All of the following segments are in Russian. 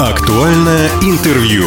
Актуальное интервью.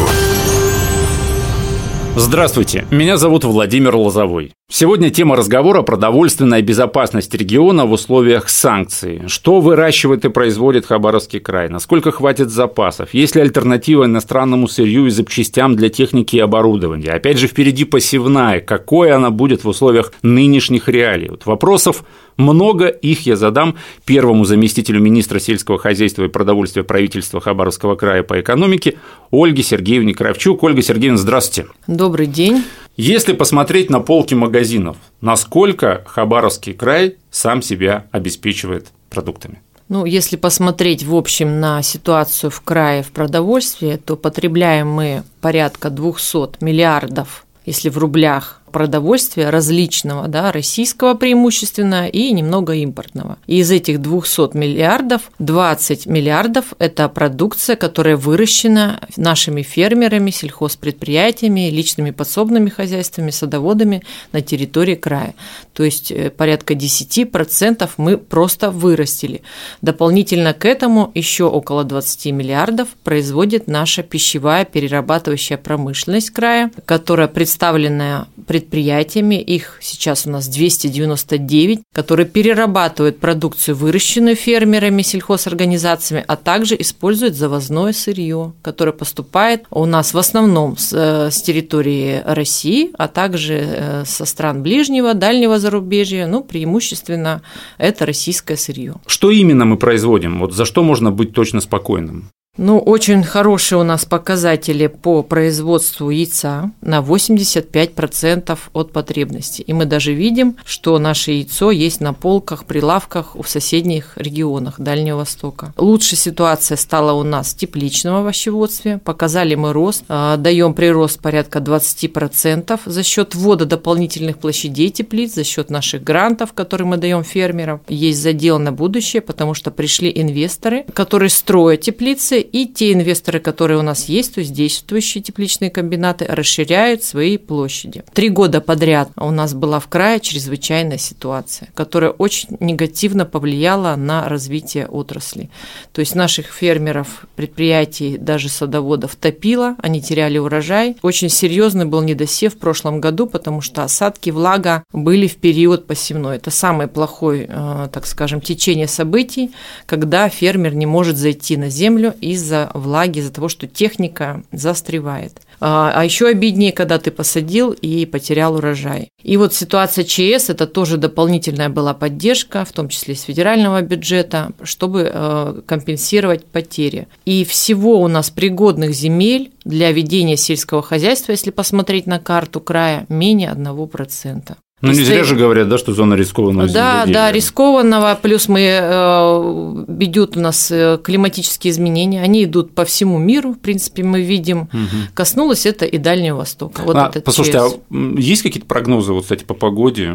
Здравствуйте, меня зовут Владимир Лозовой. Сегодня тема разговора – продовольственная безопасность региона в условиях санкций. Что выращивает и производит Хабаровский край? Насколько хватит запасов? Есть ли альтернатива иностранному сырью и запчастям для техники и оборудования? Опять же, впереди посевная. Какой она будет в условиях нынешних реалий? Вот вопросов много, их я задам первому заместителю министра сельского хозяйства и продовольствия правительства Хабаровского края по экономике Ольге Сергеевне Кравчук. Ольга Сергеевна, здравствуйте. Добрый день. Если посмотреть на полки магазинов, насколько Хабаровский край сам себя обеспечивает продуктами? Ну, если посмотреть в общем на ситуацию в крае в продовольствии, то потребляем мы порядка 200 миллиардов, если в рублях, продовольствия различного, да, российского преимущественно и немного импортного. И из этих 200 миллиардов 20 миллиардов – это продукция, которая выращена нашими фермерами, сельхозпредприятиями, личными подсобными хозяйствами, садоводами на территории края. То есть э, порядка 10% мы просто вырастили. Дополнительно к этому еще около 20 миллиардов производит наша пищевая перерабатывающая промышленность края, которая представленная предприятиями предприятиями, их сейчас у нас 299, которые перерабатывают продукцию, выращенную фермерами, сельхозорганизациями, а также используют завозное сырье, которое поступает у нас в основном с, э, с территории России, а также э, со стран ближнего, дальнего зарубежья, ну, преимущественно это российское сырье. Что именно мы производим? Вот за что можно быть точно спокойным? Ну, очень хорошие у нас показатели по производству яйца на 85% от потребности. И мы даже видим, что наше яйцо есть на полках, прилавках в соседних регионах Дальнего Востока. Лучшая ситуация стала у нас в тепличном овощеводстве. Показали мы рост, а, даем прирост порядка 20% за счет ввода дополнительных площадей теплиц, за счет наших грантов, которые мы даем фермерам. Есть задел на будущее, потому что пришли инвесторы, которые строят теплицы и те инвесторы, которые у нас есть, то есть действующие тепличные комбинаты, расширяют свои площади. Три года подряд у нас была в крае чрезвычайная ситуация, которая очень негативно повлияла на развитие отрасли. То есть наших фермеров, предприятий, даже садоводов топило, они теряли урожай. Очень серьезный был недосев в прошлом году, потому что осадки, влага были в период посевной. Это самое плохое, э, так скажем, течение событий, когда фермер не может зайти на землю и из-за влаги, из-за того, что техника застревает. А, а еще обиднее, когда ты посадил и потерял урожай. И вот ситуация ЧС – это тоже дополнительная была поддержка, в том числе из федерального бюджета, чтобы э, компенсировать потери. И всего у нас пригодных земель для ведения сельского хозяйства, если посмотреть на карту края, менее 1%. Ну, не зря же говорят, да, что зона рискованного Да, да, рискованного, плюс мы, э, идут у нас э, климатические изменения, они идут по всему миру, в принципе, мы видим, угу. коснулось это и Дальнего Востока. Вот а, послушайте, ЧС. а есть какие-то прогнозы, вот, кстати, по погоде?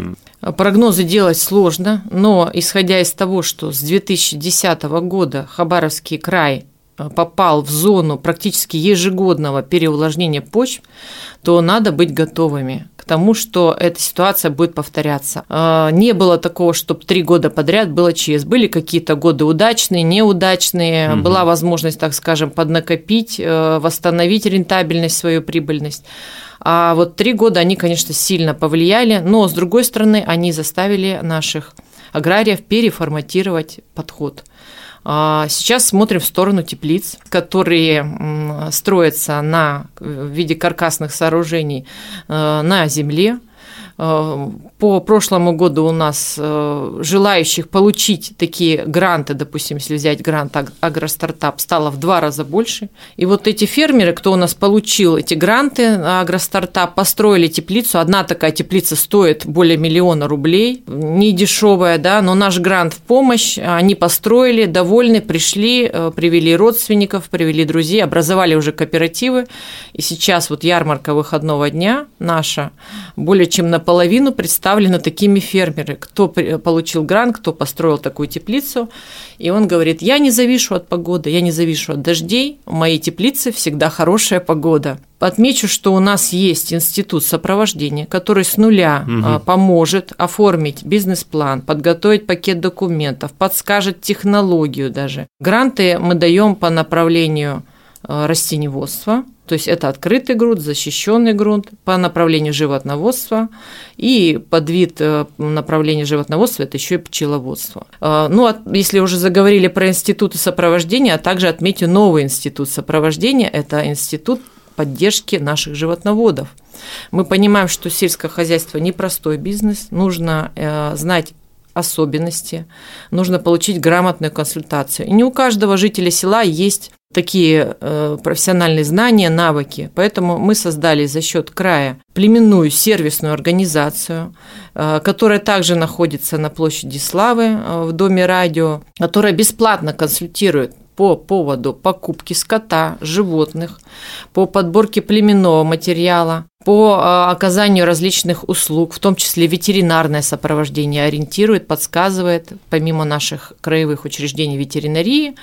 Прогнозы делать сложно, но исходя из того, что с 2010 года Хабаровский край э, попал в зону практически ежегодного переувлажнения почв, то надо быть готовыми тому, что эта ситуация будет повторяться. А, не было такого, чтобы три года подряд было ЧС. Были какие-то годы удачные, неудачные, угу. была возможность, так скажем, поднакопить, э, восстановить рентабельность, свою прибыльность. А вот три года они, конечно, сильно повлияли, но, с другой стороны, они заставили наших аграриев переформатировать подход. А, сейчас смотрим в сторону теплиц, которые строятся на, в виде каркасных сооружений э, на земле, Э, по прошлому году у нас э, желающих получить такие гранты, допустим, если взять грант Агростартап, стало в два раза больше. И вот эти фермеры, кто у нас получил эти гранты Агростартап, построили теплицу. Одна такая теплица стоит более миллиона рублей, не дешевая, да, но наш грант в помощь. Они построили, довольны, пришли, э, привели родственников, привели друзей, образовали уже кооперативы. И сейчас вот ярмарка выходного дня наша более чем на наполовину представлены такими фермеры, кто получил грант, кто построил такую теплицу. И он говорит, я не завишу от погоды, я не завишу от дождей, в моей теплице всегда хорошая погода. Отмечу, что у нас есть институт сопровождения, который с нуля угу. поможет оформить бизнес-план, подготовить пакет документов, подскажет технологию даже. Гранты мы даем по направлению растеневодства, то есть это открытый грунт, защищенный грунт по направлению животноводства и под вид направления животноводства это еще и пчеловодство. Ну, а если уже заговорили про институты сопровождения, а также отметьте новый институт сопровождения, это институт поддержки наших животноводов. Мы понимаем, что сельское хозяйство непростой бизнес, нужно э, знать особенности, нужно получить грамотную консультацию. И не у каждого жителя села есть такие э, профессиональные знания, навыки. Поэтому мы создали за счет края племенную сервисную организацию, э, которая также находится на площади Славы в Доме радио, которая бесплатно консультирует по поводу покупки скота, животных, по подборке племенного материала, по а, оказанию различных услуг, в том числе ветеринарное сопровождение, ориентирует, подсказывает, помимо наших краевых учреждений ветеринарии,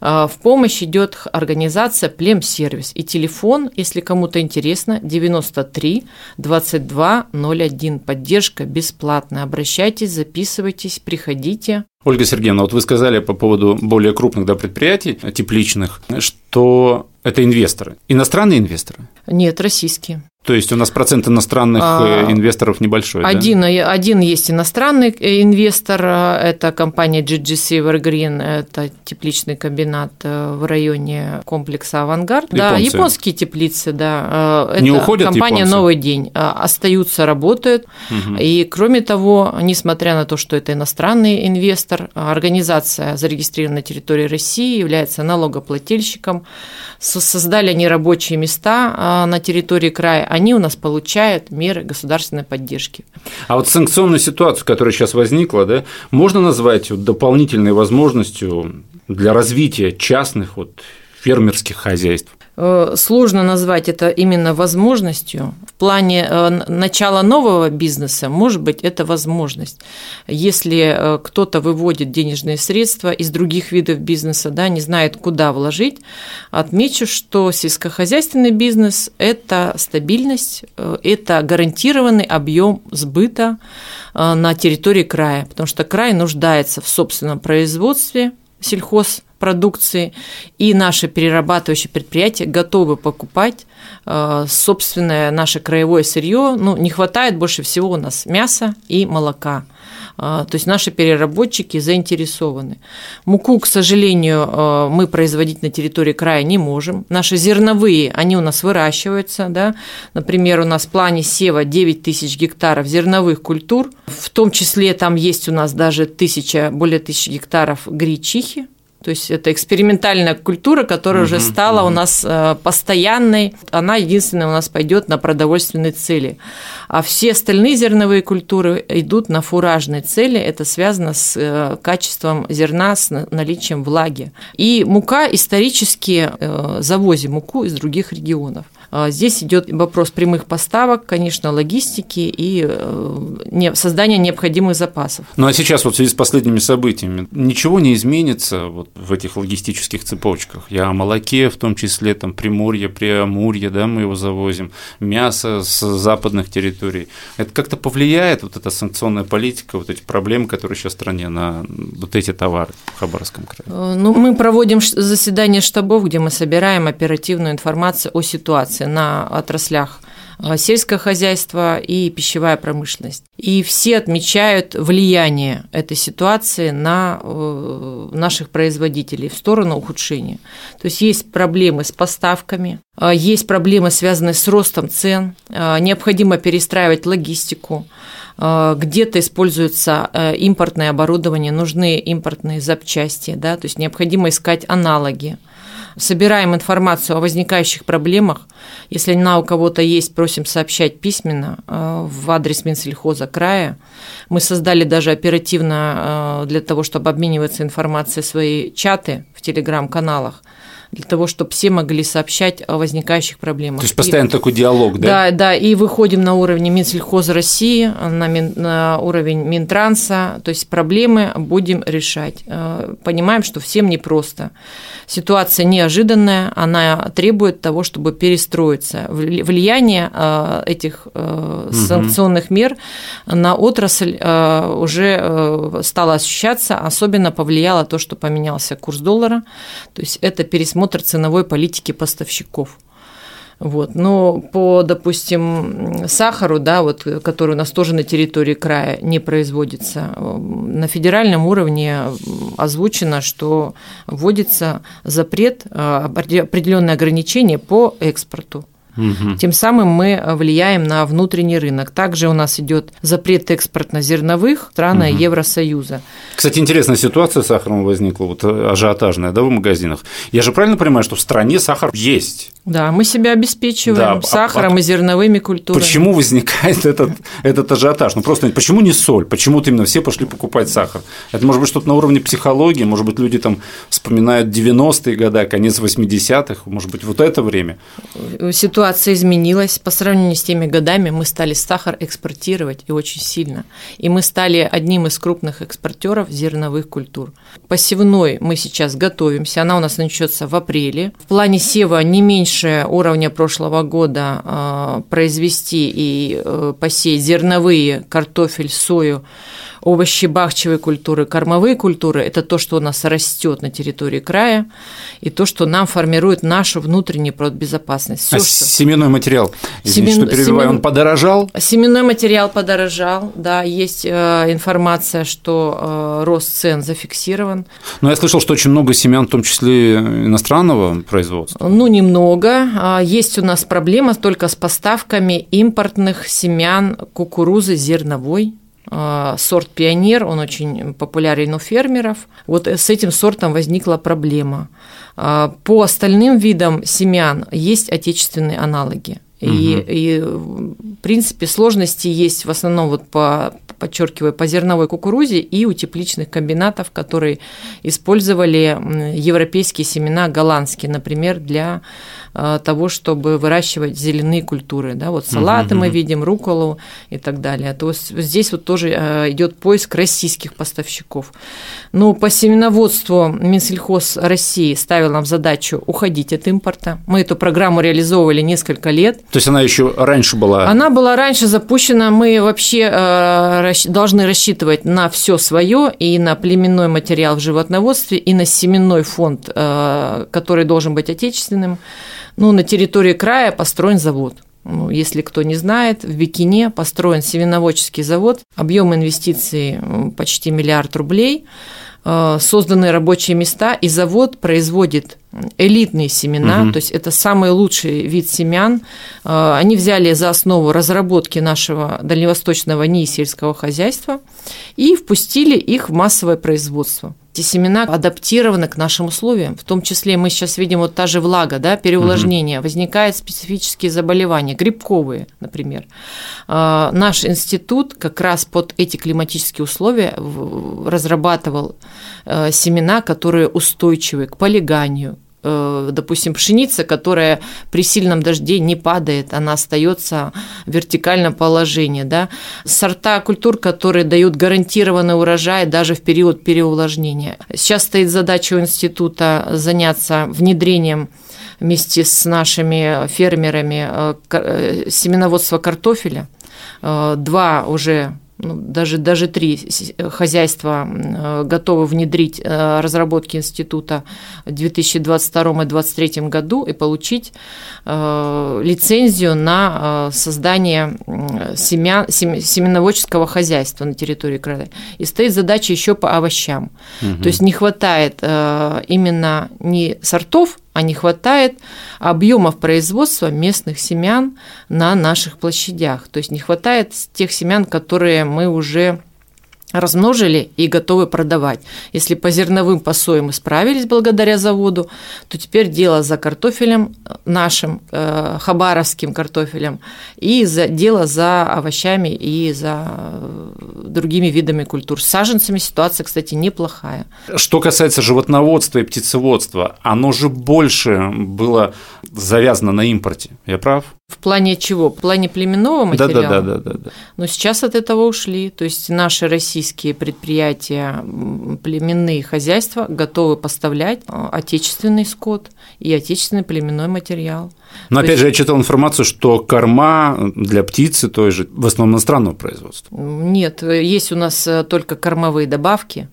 а, в помощь идет организация Племсервис. И телефон, если кому-то интересно, 93 22 01. Поддержка бесплатная. Обращайтесь, записывайтесь, приходите. Ольга Сергеевна, вот вы сказали по поводу более крупных да, предприятий, тепличных, что это инвесторы. Иностранные инвесторы? Нет, российские. То есть у нас процент иностранных а, инвесторов небольшой. Один, да? один есть иностранный инвестор, это компания GGC Evergreen, это тепличный комбинат э, в районе комплекса Авангард. Японцы. Да, японские теплицы, да. Это Не уходят компания японцы? Новый день остаются, работают. Угу. И кроме того, несмотря на то, что это иностранный инвестор, организация зарегистрирована на территории России, является налогоплательщиком, создали они рабочие места на территории края они у нас получают меры государственной поддержки. А вот санкционную ситуацию, которая сейчас возникла, да, можно назвать вот дополнительной возможностью для развития частных вот фермерских хозяйств? Э, сложно назвать это именно возможностью. В плане э, начала нового бизнеса, может быть, это возможность. Если э, кто-то выводит денежные средства из других видов бизнеса, да, не знает, куда вложить, отмечу, что сельскохозяйственный бизнес – это стабильность, это гарантированный объем сбыта на территории края, потому что край нуждается в собственном производстве сельхоз продукции, и наши перерабатывающие предприятия готовы покупать э, собственное наше краевое сырье. Ну, не хватает больше всего у нас мяса и молока. Э, то есть наши переработчики заинтересованы. Муку, к сожалению, э, мы производить на территории края не можем. Наши зерновые, они у нас выращиваются. Да? Например, у нас в плане сева 9 тысяч гектаров зерновых культур. В том числе там есть у нас даже тысяча, более тысячи гектаров гречихи. То есть это экспериментальная культура, которая угу, уже стала угу. у нас э, постоянной. Она единственная у нас пойдет на продовольственные цели. А все остальные зерновые культуры идут на фуражные цели. Это связано с э, качеством зерна, с наличием влаги. И мука исторически э, завозим муку из других регионов. А здесь идет вопрос прямых поставок, конечно, логистики и э, создания необходимых запасов. Ну а сейчас вот в связи с последними событиями ничего не изменится вот в этих логистических цепочках? Я о молоке, в том числе там Приморье, Преамурье, да, мы его завозим, мясо с западных территорий. Это как-то повлияет вот эта санкционная политика, вот эти проблемы, которые сейчас в стране на вот эти товары в Хабаровском крае? Э, ну, мы проводим заседание штабов, где мы собираем оперативную информацию о ситуации на отраслях э, сельское хозяйство и пищевая промышленность. И все отмечают влияние этой ситуации на э, наших производителей в сторону ухудшения. То есть есть проблемы с поставками, э, есть проблемы, связанные с ростом цен, необходимо перестраивать логистику, где-то используется импортное оборудование, нужны импортные запчасти, да, то есть необходимо искать аналоги собираем информацию о возникающих проблемах. Если она у кого-то есть, просим сообщать письменно э, в адрес Минсельхоза края. Мы создали даже оперативно э, для того, чтобы обмениваться информацией свои чаты в телеграм-каналах для того, чтобы все могли сообщать о возникающих проблемах. То есть постоянно и, такой диалог, да? Да, да, и выходим на уровень Минсельхоза России, на, Мин, на уровень Минтранса, то есть проблемы будем решать. Э, понимаем, что всем непросто. Ситуация неожиданная, она требует того, чтобы перестроиться. Влияние э, этих угу. санкционных мер на отрасль уже стало ощущаться, особенно повлияло то, что поменялся курс доллара, то есть это пересмотр ценовой политики поставщиков. Вот. Но по, допустим, сахару, да, вот, который у нас тоже на территории края не производится, на федеральном уровне озвучено, что вводится запрет, а, определенные ограничения по экспорту. Угу. Тем самым мы влияем на внутренний рынок. Также у нас идет запрет экспорта зерновых страны угу. Евросоюза. Кстати, интересная ситуация с сахаром возникла, вот ажиотажная, да, в магазинах. Я же правильно понимаю, что в стране сахар есть? Да, мы себя обеспечиваем да, сахаром а, и зерновыми культурами. Почему возникает этот, этот ажиотаж? Ну просто почему не соль? Почему-то именно все пошли покупать сахар? Это может быть что-то на уровне психологии, может быть, люди там вспоминают 90-е годы, конец 80-х, может быть, вот это время? Ситуация изменилась. По сравнению с теми годами мы стали сахар экспортировать и очень сильно. И мы стали одним из крупных экспортеров зерновых культур. Посевной мы сейчас готовимся, она у нас начнется в апреле. В плане сева не меньше меньше уровня прошлого года а, произвести и э, посеять зерновые, картофель, сою, овощи бахчевой культуры, кормовые культуры – это то, что у нас растет на территории края, и то, что нам формирует нашу внутреннюю продбезопасность. Всё, а что... семенной материал, извините, Семен... что перебиваю, Семен... он подорожал? Семенной материал подорожал, да, есть э, информация, что э, рост цен зафиксирован. Но я слышал, что очень много семян, в том числе иностранного производства. Ну, немного. А, есть у нас проблема только с поставками импортных семян кукурузы зерновой, сорт пионер, он очень популярен у фермеров. Вот с этим сортом возникла проблема. А, по остальным видам семян есть отечественные аналоги. И, угу. и в принципе сложности есть в основном вот по подчеркиваю, по зерновой кукурузе и у тепличных комбинатов, которые использовали европейские семена голландские, например, для Э, того, чтобы выращивать зеленые культуры. Да? Вот салаты угу, мы видим, руколу и так далее. То есть здесь вот тоже э, идет поиск российских поставщиков. Но по семеноводству Минсельхоз России ставил нам задачу уходить от импорта. Мы эту программу реализовывали несколько лет. То есть она еще раньше была? Она была раньше запущена. Мы вообще э, должны рассчитывать на все свое и на племенной материал в животноводстве, и на семенной фонд, который должен быть отечественным. Ну, на территории края построен завод. Ну, если кто не знает, в Бикине построен семеноводческий завод, объем инвестиций почти миллиард рублей, э, созданы рабочие места, и завод производит элитные семена, угу. то есть это самый лучший вид семян. Э, они взяли за основу разработки нашего дальневосточного НИИ сельского хозяйства и впустили их в массовое производство. Эти семена адаптированы к нашим условиям. В том числе мы сейчас видим вот та же влага, да, переувлажнение, угу. возникают специфические заболевания, грибковые, например. А, наш институт как раз под эти климатические условия разрабатывал э, семена, которые устойчивы к полиганию, допустим, пшеница, которая при сильном дожде не падает, она остается в вертикальном положении. Да? Сорта культур, которые дают гарантированный урожай даже в период переувлажнения. Сейчас стоит задача у института заняться внедрением вместе с нашими фермерами э, э, семеноводства картофеля. Два уже ну, даже, даже три хозяйства э, готовы внедрить э, разработки института в 2022 и 2023 году и получить э, лицензию на создание семя, семеноводческого хозяйства на территории края. И стоит задача еще по овощам. Угу. То есть не хватает именно не сортов, а не хватает объемов производства местных семян на наших площадях. То есть не хватает тех семян, которые мы уже размножили и готовы продавать. Если по зерновым по сое мы справились благодаря заводу, то теперь дело за картофелем нашим, э, хабаровским картофелем, и за, дело за овощами и за э, другими видами культур. С саженцами ситуация, кстати, неплохая. Что касается животноводства и птицеводства, оно же больше было завязано на импорте. Я прав? В плане чего? В плане племенного материала? Да, да, да, да, да. Но сейчас от этого ушли. То есть наши российские предприятия, племенные хозяйства готовы поставлять а, отечественный скот и отечественный племенной материал. Но То опять есть... же, я читал информацию, что корма для птицы той же в основном иностранного производства. Нет, есть у нас э, только кормовые добавки,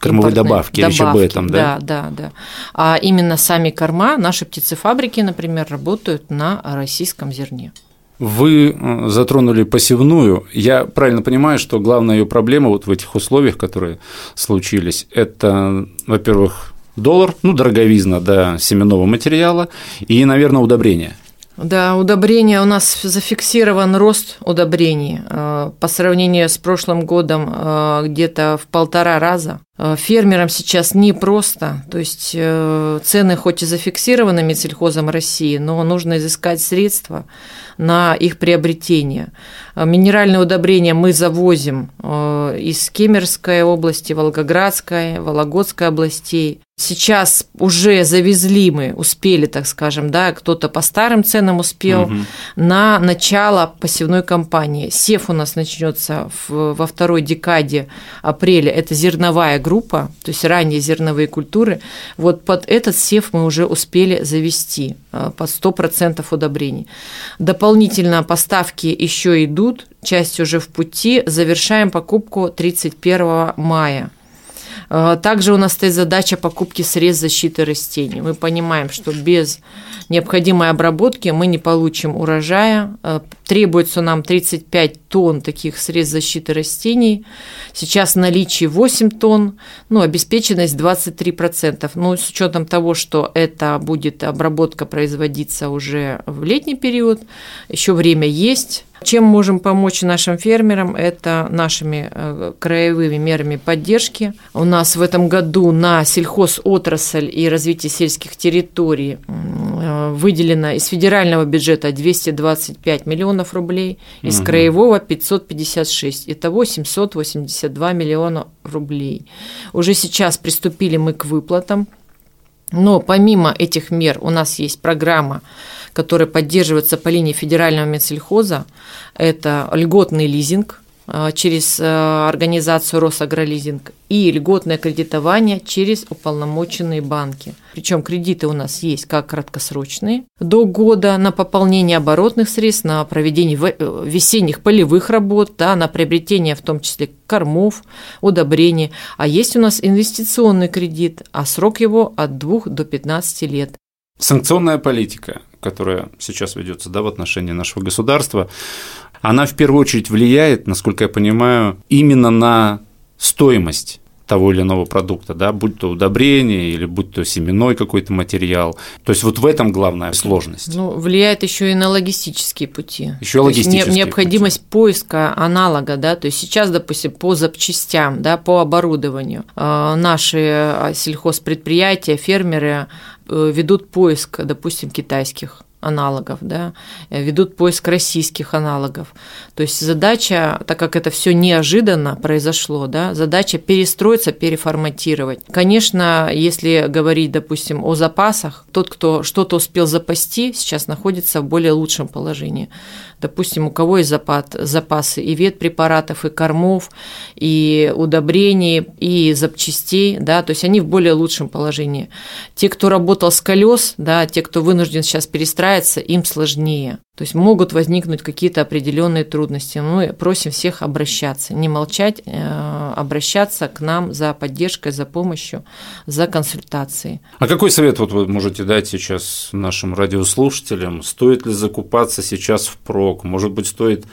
Кормовые добавки, добавки, речь об этом, да? Да, да, да. А именно сами корма, наши птицефабрики, например, работают на российском зерне. Вы э, затронули посевную. Я правильно понимаю, что главная ее проблема вот в этих условиях, которые случились, это, во-первых, доллар, ну, дороговизна до семенного материала и, наверное, удобрения. Да, удобрения у нас зафиксирован рост удобрений э, по сравнению с прошлым годом э, где-то в полтора раза. Э, фермерам сейчас непросто, то есть цены хоть и зафиксированы Медсельхозом России, но нужно изыскать средства на их приобретение. Минеральные удобрения мы завозим из Кемерской области, Волгоградской, Вологодской областей. Сейчас уже завезли мы, успели, так скажем, да, кто-то по старым ценам успел угу. на начало посевной кампании. Сев у нас начнется во второй декаде апреля. Это зерновая группа, то есть ранние зерновые культуры. Вот под этот сев мы уже успели завести э, под 100% удобрений. Дополнительно поставки еще идут, часть уже в пути. Завершаем покупку 31 мая. Э, также у нас стоит задача покупки средств защиты растений. Мы понимаем, что без необходимой обработки мы не получим урожая. Э, требуется нам 35 тонн таких средств защиты растений. Сейчас в наличии 8 тонн, ну, обеспеченность 23%. Ну, с учетом того, что это будет обработка производиться уже в летний период, еще время есть. Чем можем помочь нашим фермерам? Это нашими э, краевыми мерами поддержки. У нас в этом году на сельхозотрасль и развитие сельских территорий э, выделено из федерального бюджета 225 миллионов рублей, из угу. краевого 556. Итого 782 миллиона рублей. Уже сейчас приступили мы к выплатам. Но помимо этих мер у нас есть программа которые поддерживаются по линии федерального медсельхоза. Это льготный лизинг э, через э, организацию Росагролизинг и льготное кредитование через уполномоченные банки. Причем кредиты у нас есть как краткосрочные до года на пополнение оборотных средств, на проведение э, весенних полевых работ, да, на приобретение в том числе кормов, удобрений. А есть у нас инвестиционный кредит, а срок его от 2 до 15 лет. Санкционная политика которая сейчас ведется да, в отношении нашего государства, она в первую очередь влияет, насколько я понимаю, именно на стоимость того или иного продукта, да, будь то удобрение или будь то семенной какой-то материал. То есть вот в этом главная сложность. Ну, влияет еще и на логистические пути. Еще логистические необходимость пути. поиска аналога, да, то есть сейчас, допустим, по запчастям, да, по оборудованию э, наши а, сельхозпредприятия, фермеры ведут поиск, допустим, китайских аналогов, да, ведут поиск российских аналогов. То есть задача, так как это все неожиданно произошло, да, задача перестроиться, переформатировать. Конечно, если говорить, допустим, о запасах, тот, кто что-то успел запасти, сейчас находится в более лучшем положении допустим, у кого есть запас, запасы и ветпрепаратов, и кормов, и удобрений, и запчастей, да, то есть они в более лучшем положении. Те, кто работал с колес, да, те, кто вынужден сейчас перестраиваться, им сложнее. То есть могут возникнуть какие-то определенные трудности. Мы просим всех обращаться, не молчать, э, обращаться к нам за поддержкой, за помощью, за консультацией. А какой совет вот вы можете дать сейчас нашим радиослушателям? Стоит ли закупаться сейчас в прок? Может быть, стоит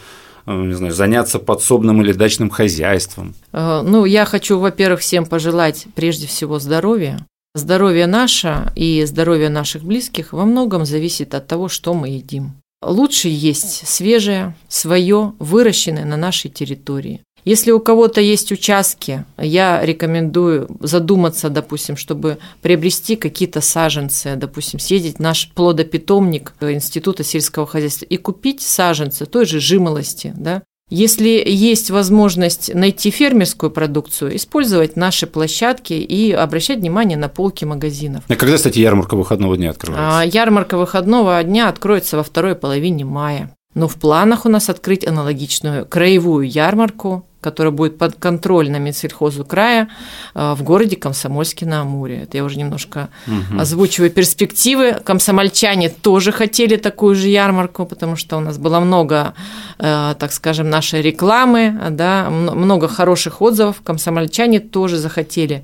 э, не знаю, заняться подсобным или дачным хозяйством? Э, ну, я хочу, во-первых, всем пожелать прежде всего здоровья. Здоровье наше и здоровье наших близких во многом зависит от того, что мы едим. Лучше есть свежее, свое, выращенное на нашей территории. Если у кого-то есть участки, я рекомендую задуматься, допустим, чтобы приобрести какие-то саженцы, допустим, съездить в наш плодопитомник Института сельского хозяйства и купить саженцы той же жимолости, да, если есть возможность найти фермерскую продукцию, использовать наши площадки и обращать внимание на полки магазинов. А когда, кстати, ярмарка выходного дня открывается? А, ярмарка выходного дня откроется во второй половине мая. Но в планах у нас открыть аналогичную краевую ярмарку которая будет подконтрольна Минсельхозу края э, в городе Комсомольске-на-Амуре. Это я уже немножко угу. озвучиваю перспективы. Комсомольчане тоже хотели такую же ярмарку, потому что у нас было много, э, так скажем, нашей рекламы, да, много хороших отзывов. Комсомольчане тоже захотели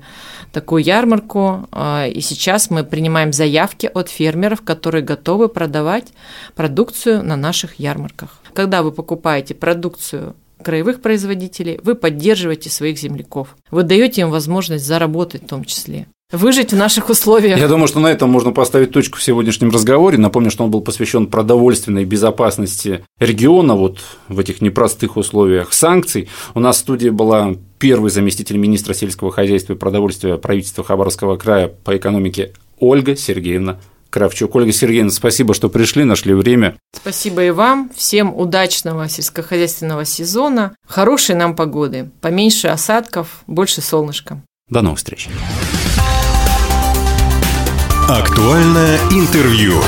такую ярмарку, э, и сейчас мы принимаем заявки от фермеров, которые готовы продавать продукцию на наших ярмарках. Когда вы покупаете продукцию краевых производителей, вы поддерживаете своих земляков. Вы даете им возможность заработать в том числе выжить в наших условиях. Я думаю, что на этом можно поставить точку в сегодняшнем разговоре. Напомню, что он был посвящен продовольственной безопасности региона вот в этих непростых условиях санкций. У нас в студии была первый заместитель министра сельского хозяйства и продовольствия правительства Хабаровского края по экономике Ольга Сергеевна Кравчук. Ольга Сергеевна, спасибо, что пришли, нашли время. Спасибо и вам. Всем удачного сельскохозяйственного сезона, хорошей нам погоды, поменьше осадков, больше солнышка. До новых встреч. Актуальное интервью.